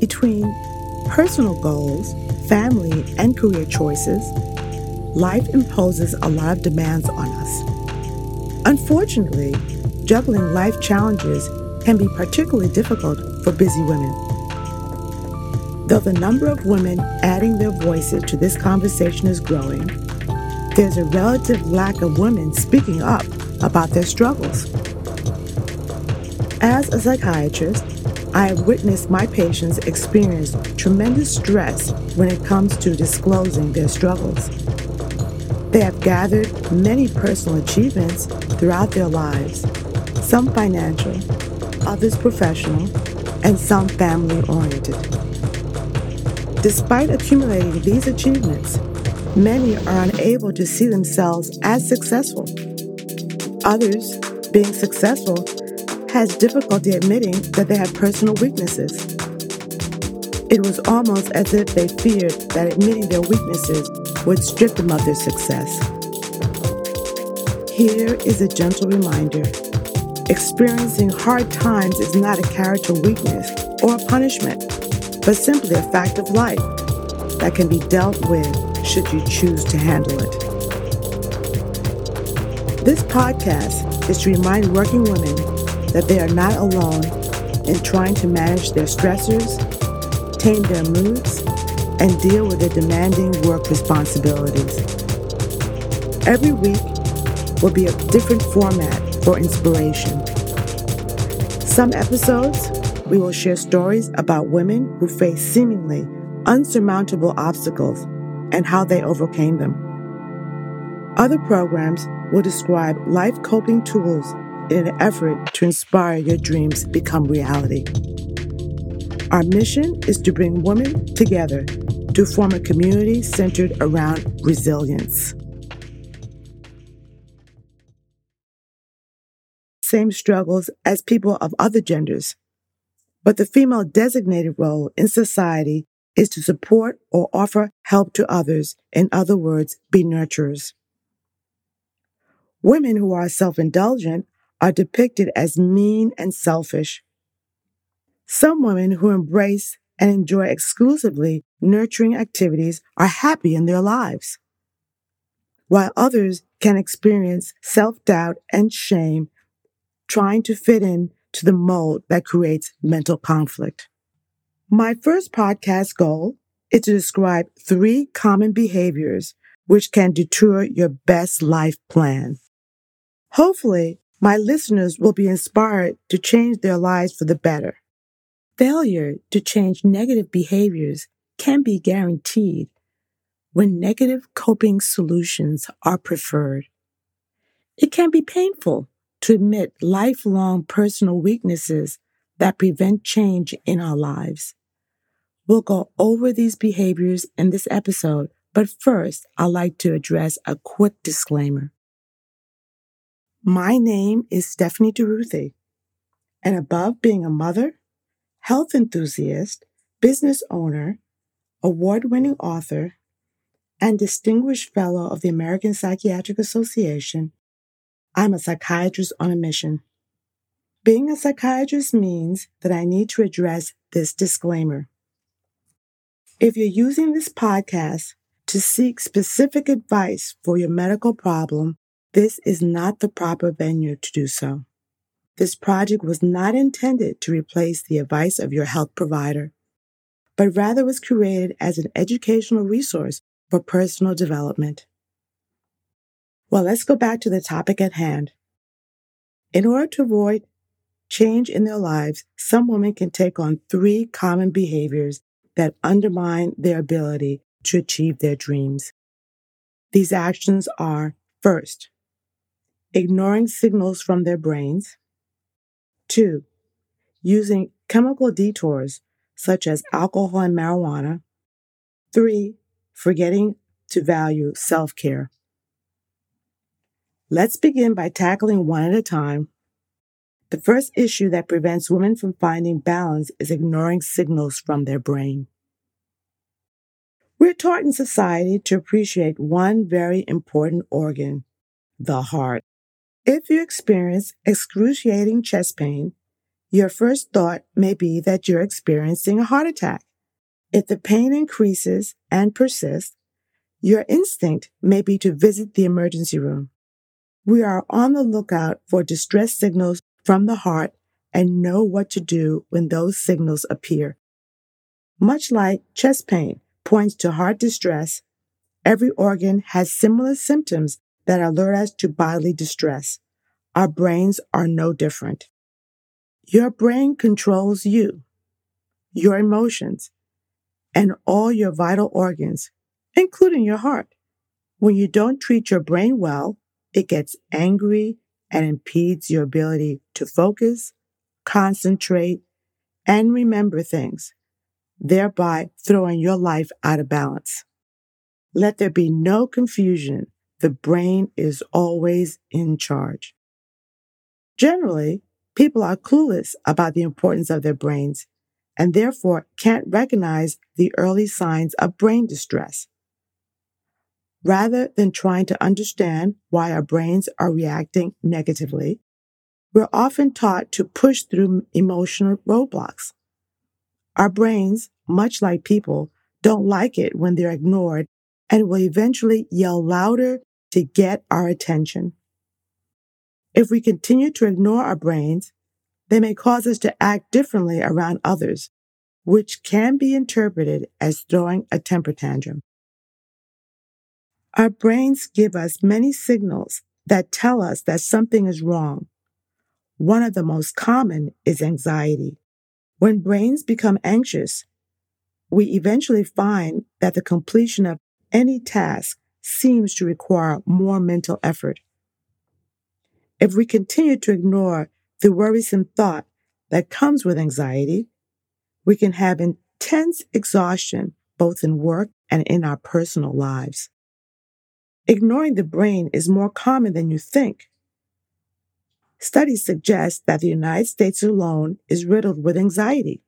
Between personal goals, family, and career choices, life imposes a lot of demands on us. Unfortunately, juggling life challenges can be particularly difficult for busy women. Though the number of women adding their voices to this conversation is growing, there's a relative lack of women speaking up about their struggles. As a psychiatrist, I have witnessed my patients experience tremendous stress when it comes to disclosing their struggles. They have gathered many personal achievements throughout their lives, some financial, others professional, and some family oriented. Despite accumulating these achievements, many are unable to see themselves as successful. Others, being successful, has difficulty admitting that they have personal weaknesses. It was almost as if they feared that admitting their weaknesses would strip them of their success. Here is a gentle reminder experiencing hard times is not a character weakness or a punishment, but simply a fact of life that can be dealt with should you choose to handle it. This podcast is to remind working women that they are not alone in trying to manage their stressors, tame their moods, and deal with their demanding work responsibilities. Every week will be a different format for inspiration. Some episodes, we will share stories about women who face seemingly unsurmountable obstacles and how they overcame them. Other programs will describe life coping tools in an effort to inspire your dreams become reality. Our mission is to bring women together to form a community centered around resilience. Same struggles as people of other genders, but the female designated role in society is to support or offer help to others, in other words, be nurturers. Women who are self indulgent are depicted as mean and selfish. Some women who embrace and enjoy exclusively nurturing activities are happy in their lives, while others can experience self doubt and shame trying to fit in to the mold that creates mental conflict. My first podcast goal is to describe three common behaviors which can deter your best life plan. Hopefully, my listeners will be inspired to change their lives for the better. Failure to change negative behaviors can be guaranteed when negative coping solutions are preferred. It can be painful to admit lifelong personal weaknesses that prevent change in our lives. We'll go over these behaviors in this episode, but first, I'd like to address a quick disclaimer. My name is Stephanie Durruthy, and above being a mother, health enthusiast, business owner, award winning author, and distinguished fellow of the American Psychiatric Association, I'm a psychiatrist on a mission. Being a psychiatrist means that I need to address this disclaimer. If you're using this podcast to seek specific advice for your medical problem, this is not the proper venue to do so. This project was not intended to replace the advice of your health provider, but rather was created as an educational resource for personal development. Well, let's go back to the topic at hand. In order to avoid change in their lives, some women can take on three common behaviors that undermine their ability to achieve their dreams. These actions are first, ignoring signals from their brains. Two, using chemical detours such as alcohol and marijuana. Three, forgetting to value self care. Let's begin by tackling one at a time. The first issue that prevents women from finding balance is ignoring signals from their brain. We're taught in society to appreciate one very important organ, the heart. If you experience excruciating chest pain, Your first thought may be that you're experiencing a heart attack. If the pain increases and persists, your instinct may be to visit the emergency room. We are on the lookout for distress signals from the heart and know what to do when those signals appear. Much like chest pain points to heart distress, every organ has similar symptoms that alert us to bodily distress. Our brains are no different. Your brain controls you, your emotions, and all your vital organs, including your heart. When you don't treat your brain well, it gets angry and impedes your ability to focus, concentrate, and remember things, thereby throwing your life out of balance. Let there be no confusion. The brain is always in charge. Generally, people are clueless about the importance of their brains and therefore can't recognize the early signs of brain distress. Rather than trying to understand why our brains are reacting negatively, we're often taught to push through emotional roadblocks. Our brains, much like people, don't like it when they're ignored and will eventually yell louder to get our attention. If we continue to ignore our brains, they may cause us to act differently around others, which can be interpreted as throwing a temper tantrum. Our brains give us many signals that tell us that something is wrong. One of the most common is anxiety. When brains become anxious, we eventually find that the completion of any task seems to require more mental effort. If we continue to ignore the worrisome thought that comes with anxiety, we can have intense exhaustion both in work and in our personal lives. Ignoring the brain is more common than you think. Studies suggest that the United States alone is riddled with anxiety.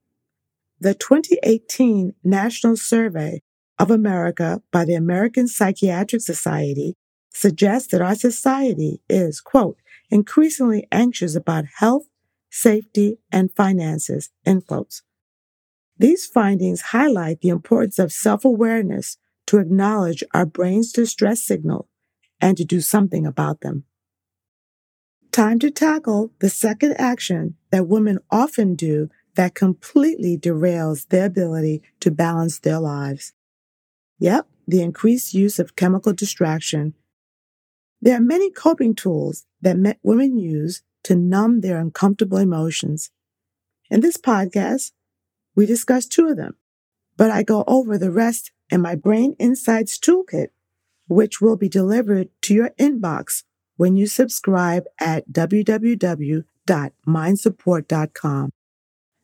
The 2018 National Survey of America by the American Psychiatric Society suggests that our society is, quote, increasingly anxious about health, safety, and finances, end quotes. These findings highlight the importance of self awareness to acknowledge our brain's distress signal and to do something about them. Time to tackle the second action that women often do that completely derails their ability to balance their lives. Yep, the increased use of chemical distraction. There are many coping tools that women use to numb their uncomfortable emotions. In this podcast, we discuss two of them, but I go over the rest in my Brain Insights Toolkit, which will be delivered to your inbox when you subscribe at www.mindsupport.com.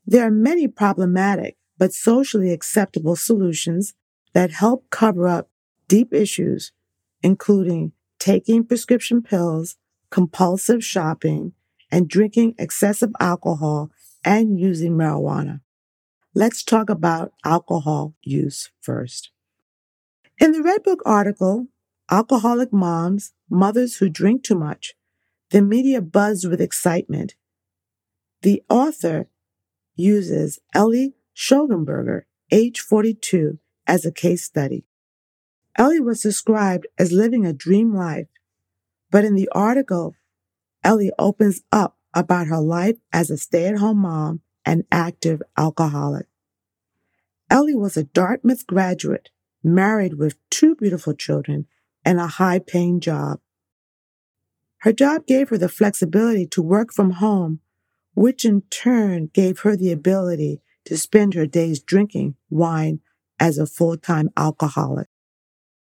There are many problematic but socially acceptable solutions that help cover up deep issues, including taking prescription pills, compulsive shopping, and drinking excessive alcohol and using marijuana. Let's talk about alcohol use first. In the Redbook article, Alcoholic Moms, Mothers Who Drink Too Much, the media buzzed with excitement. The author uses Ellie Schoenberger, age 42, as a case study. Ellie was described as living a dream life, but in the article, Ellie opens up about her life as a stay at home mom and active alcoholic. Ellie was a Dartmouth graduate married with two beautiful children and a high paying job. Her job gave her the flexibility to work from home, which in turn gave her the ability to spend her days drinking wine as a full time alcoholic.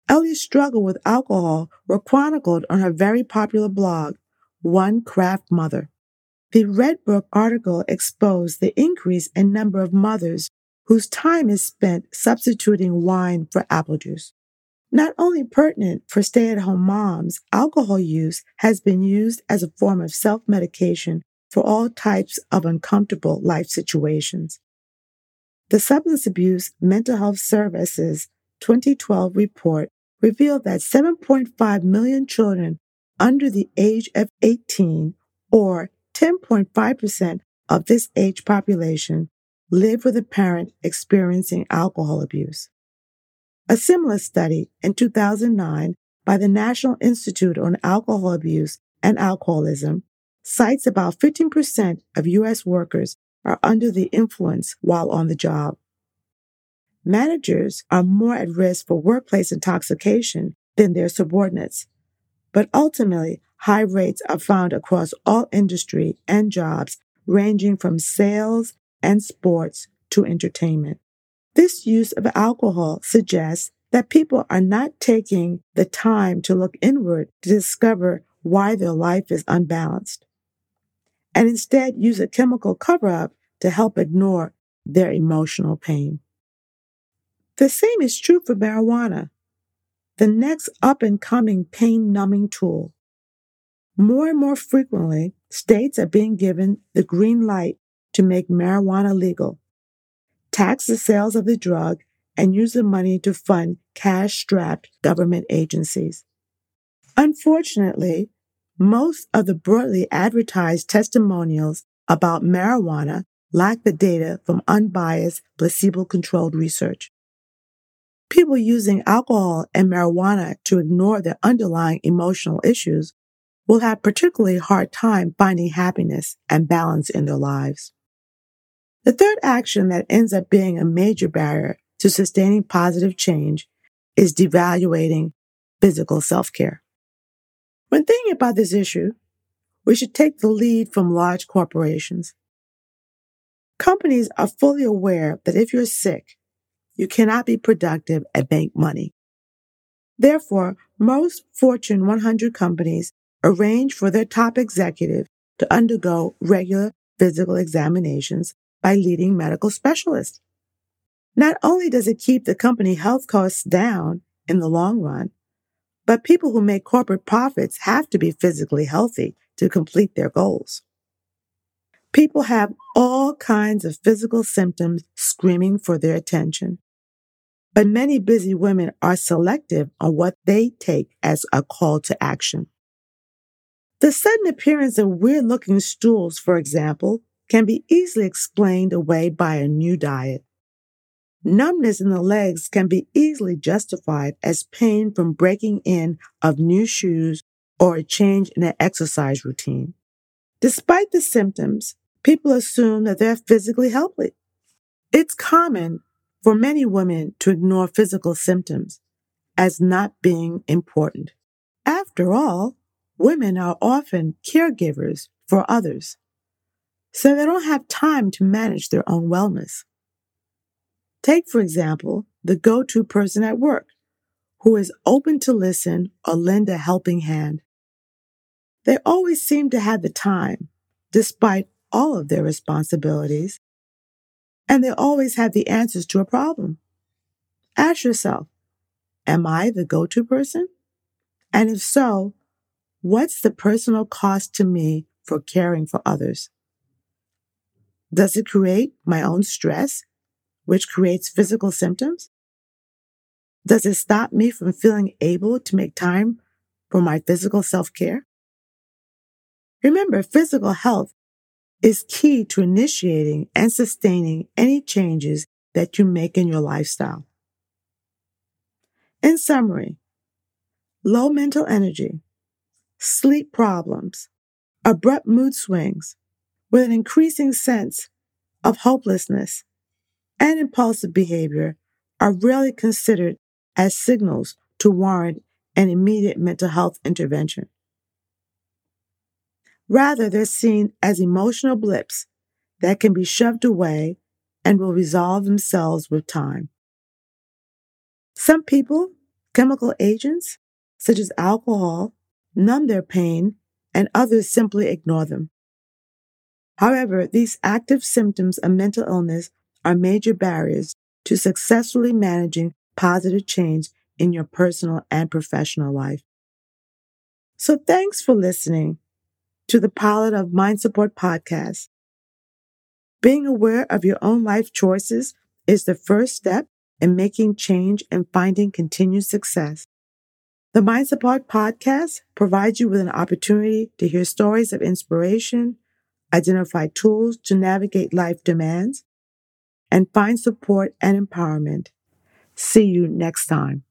Ellie's struggle with alcohol were chronicled on her very popular blog, One Crafty Mother. The Redbook article exposed the increase in number of mothers whose time is spent substituting wine for apple juice. Not only pertinent for stay at home moms, alcohol use has been used as a form of self medication for all types of uncomfortable life situations. The Substance Abuse Mental Health Services 2012 report revealed that 7.5 million children under the age of 18, or 10.5% of this age population live with a parent experiencing alcohol abuse. A similar study in 2009 by the National Institute on Alcohol Abuse and Alcoholism cites about 15% of U.S. workers are under the influence while on the job. Managers are more at risk for workplace intoxication than their subordinates, but ultimately, high rates are found across all industry and jobs ranging from sales and sports to entertainment. This use of alcohol suggests that people are not taking the time to look inward to discover why their life is unbalanced, and instead use a chemical cover up to help ignore their emotional pain. The same is true for marijuana, the next up and coming pain numbing tool. More and more frequently, states are being given the green light to make marijuana legal, tax the sales of the drug, and use the money to fund cash strapped government agencies. Unfortunately, most of the broadly advertised testimonials about marijuana lack the data from unbiased, placebo controlled research. People using alcohol and marijuana to ignore their underlying emotional issues will have particularly hard time finding happiness and balance in their lives. The third action that ends up being a major barrier to sustaining positive change is devaluating physical self-care. When thinking about this issue, we should take the lead from large corporations. Companies are fully aware that if you're sick, you cannot be productive and make money. Therefore, most Fortune 100 companies arrange for their top executive to undergo regular physical examinations by leading medical specialists. Not only does it keep the company health costs down in the long run, but people who make corporate profits have to be physically healthy to complete their goals. People have all kinds of physical symptoms screaming for their attention. But many busy women are selective on what they take as a call to action. The sudden appearance of weird looking stools, for example, can be easily explained away by a new diet. Numbness in the legs can be easily justified as pain from breaking in of new shoes or a change in an exercise routine. Despite the symptoms, people assume that they're physically healthy. It's common for many women to ignore physical symptoms as not being important. After all, women are often caregivers for others, so they don't have time to manage their own wellness. Take, for example, the go to person at work who is open to listen or lend a helping hand. They always seem to have the time, despite all of their responsibilities, and they always have the answers to a problem. Ask yourself, am I the go to person? And if so, What's the personal cost to me for caring for others? Does it create my own stress, which creates physical symptoms? Does it stop me from feeling able to make time for my physical self care? Remember, physical health is key to initiating and sustaining any changes that you make in your lifestyle. In summary, low mental energy, sleep problems, abrupt mood swings, with an increasing sense of hopelessness and impulsive behavior are rarely considered as signals to warrant an immediate mental health intervention. Rather, they're seen as emotional blips that can be shoved away and will resolve themselves with time. Some people, chemical agents such as alcohol numb their pain, and others simply ignore them. However, these active symptoms of mental illness are major barriers to successfully managing positive change in your personal and professional life. So thanks for listening to the pilot of Mind Support Podcast. Being aware of your own life choices is the first step in making change and finding continued success. The Mind Support podcast provides you with an opportunity to hear stories of inspiration, identify tools to navigate life demands, and find support and empowerment. See you next time.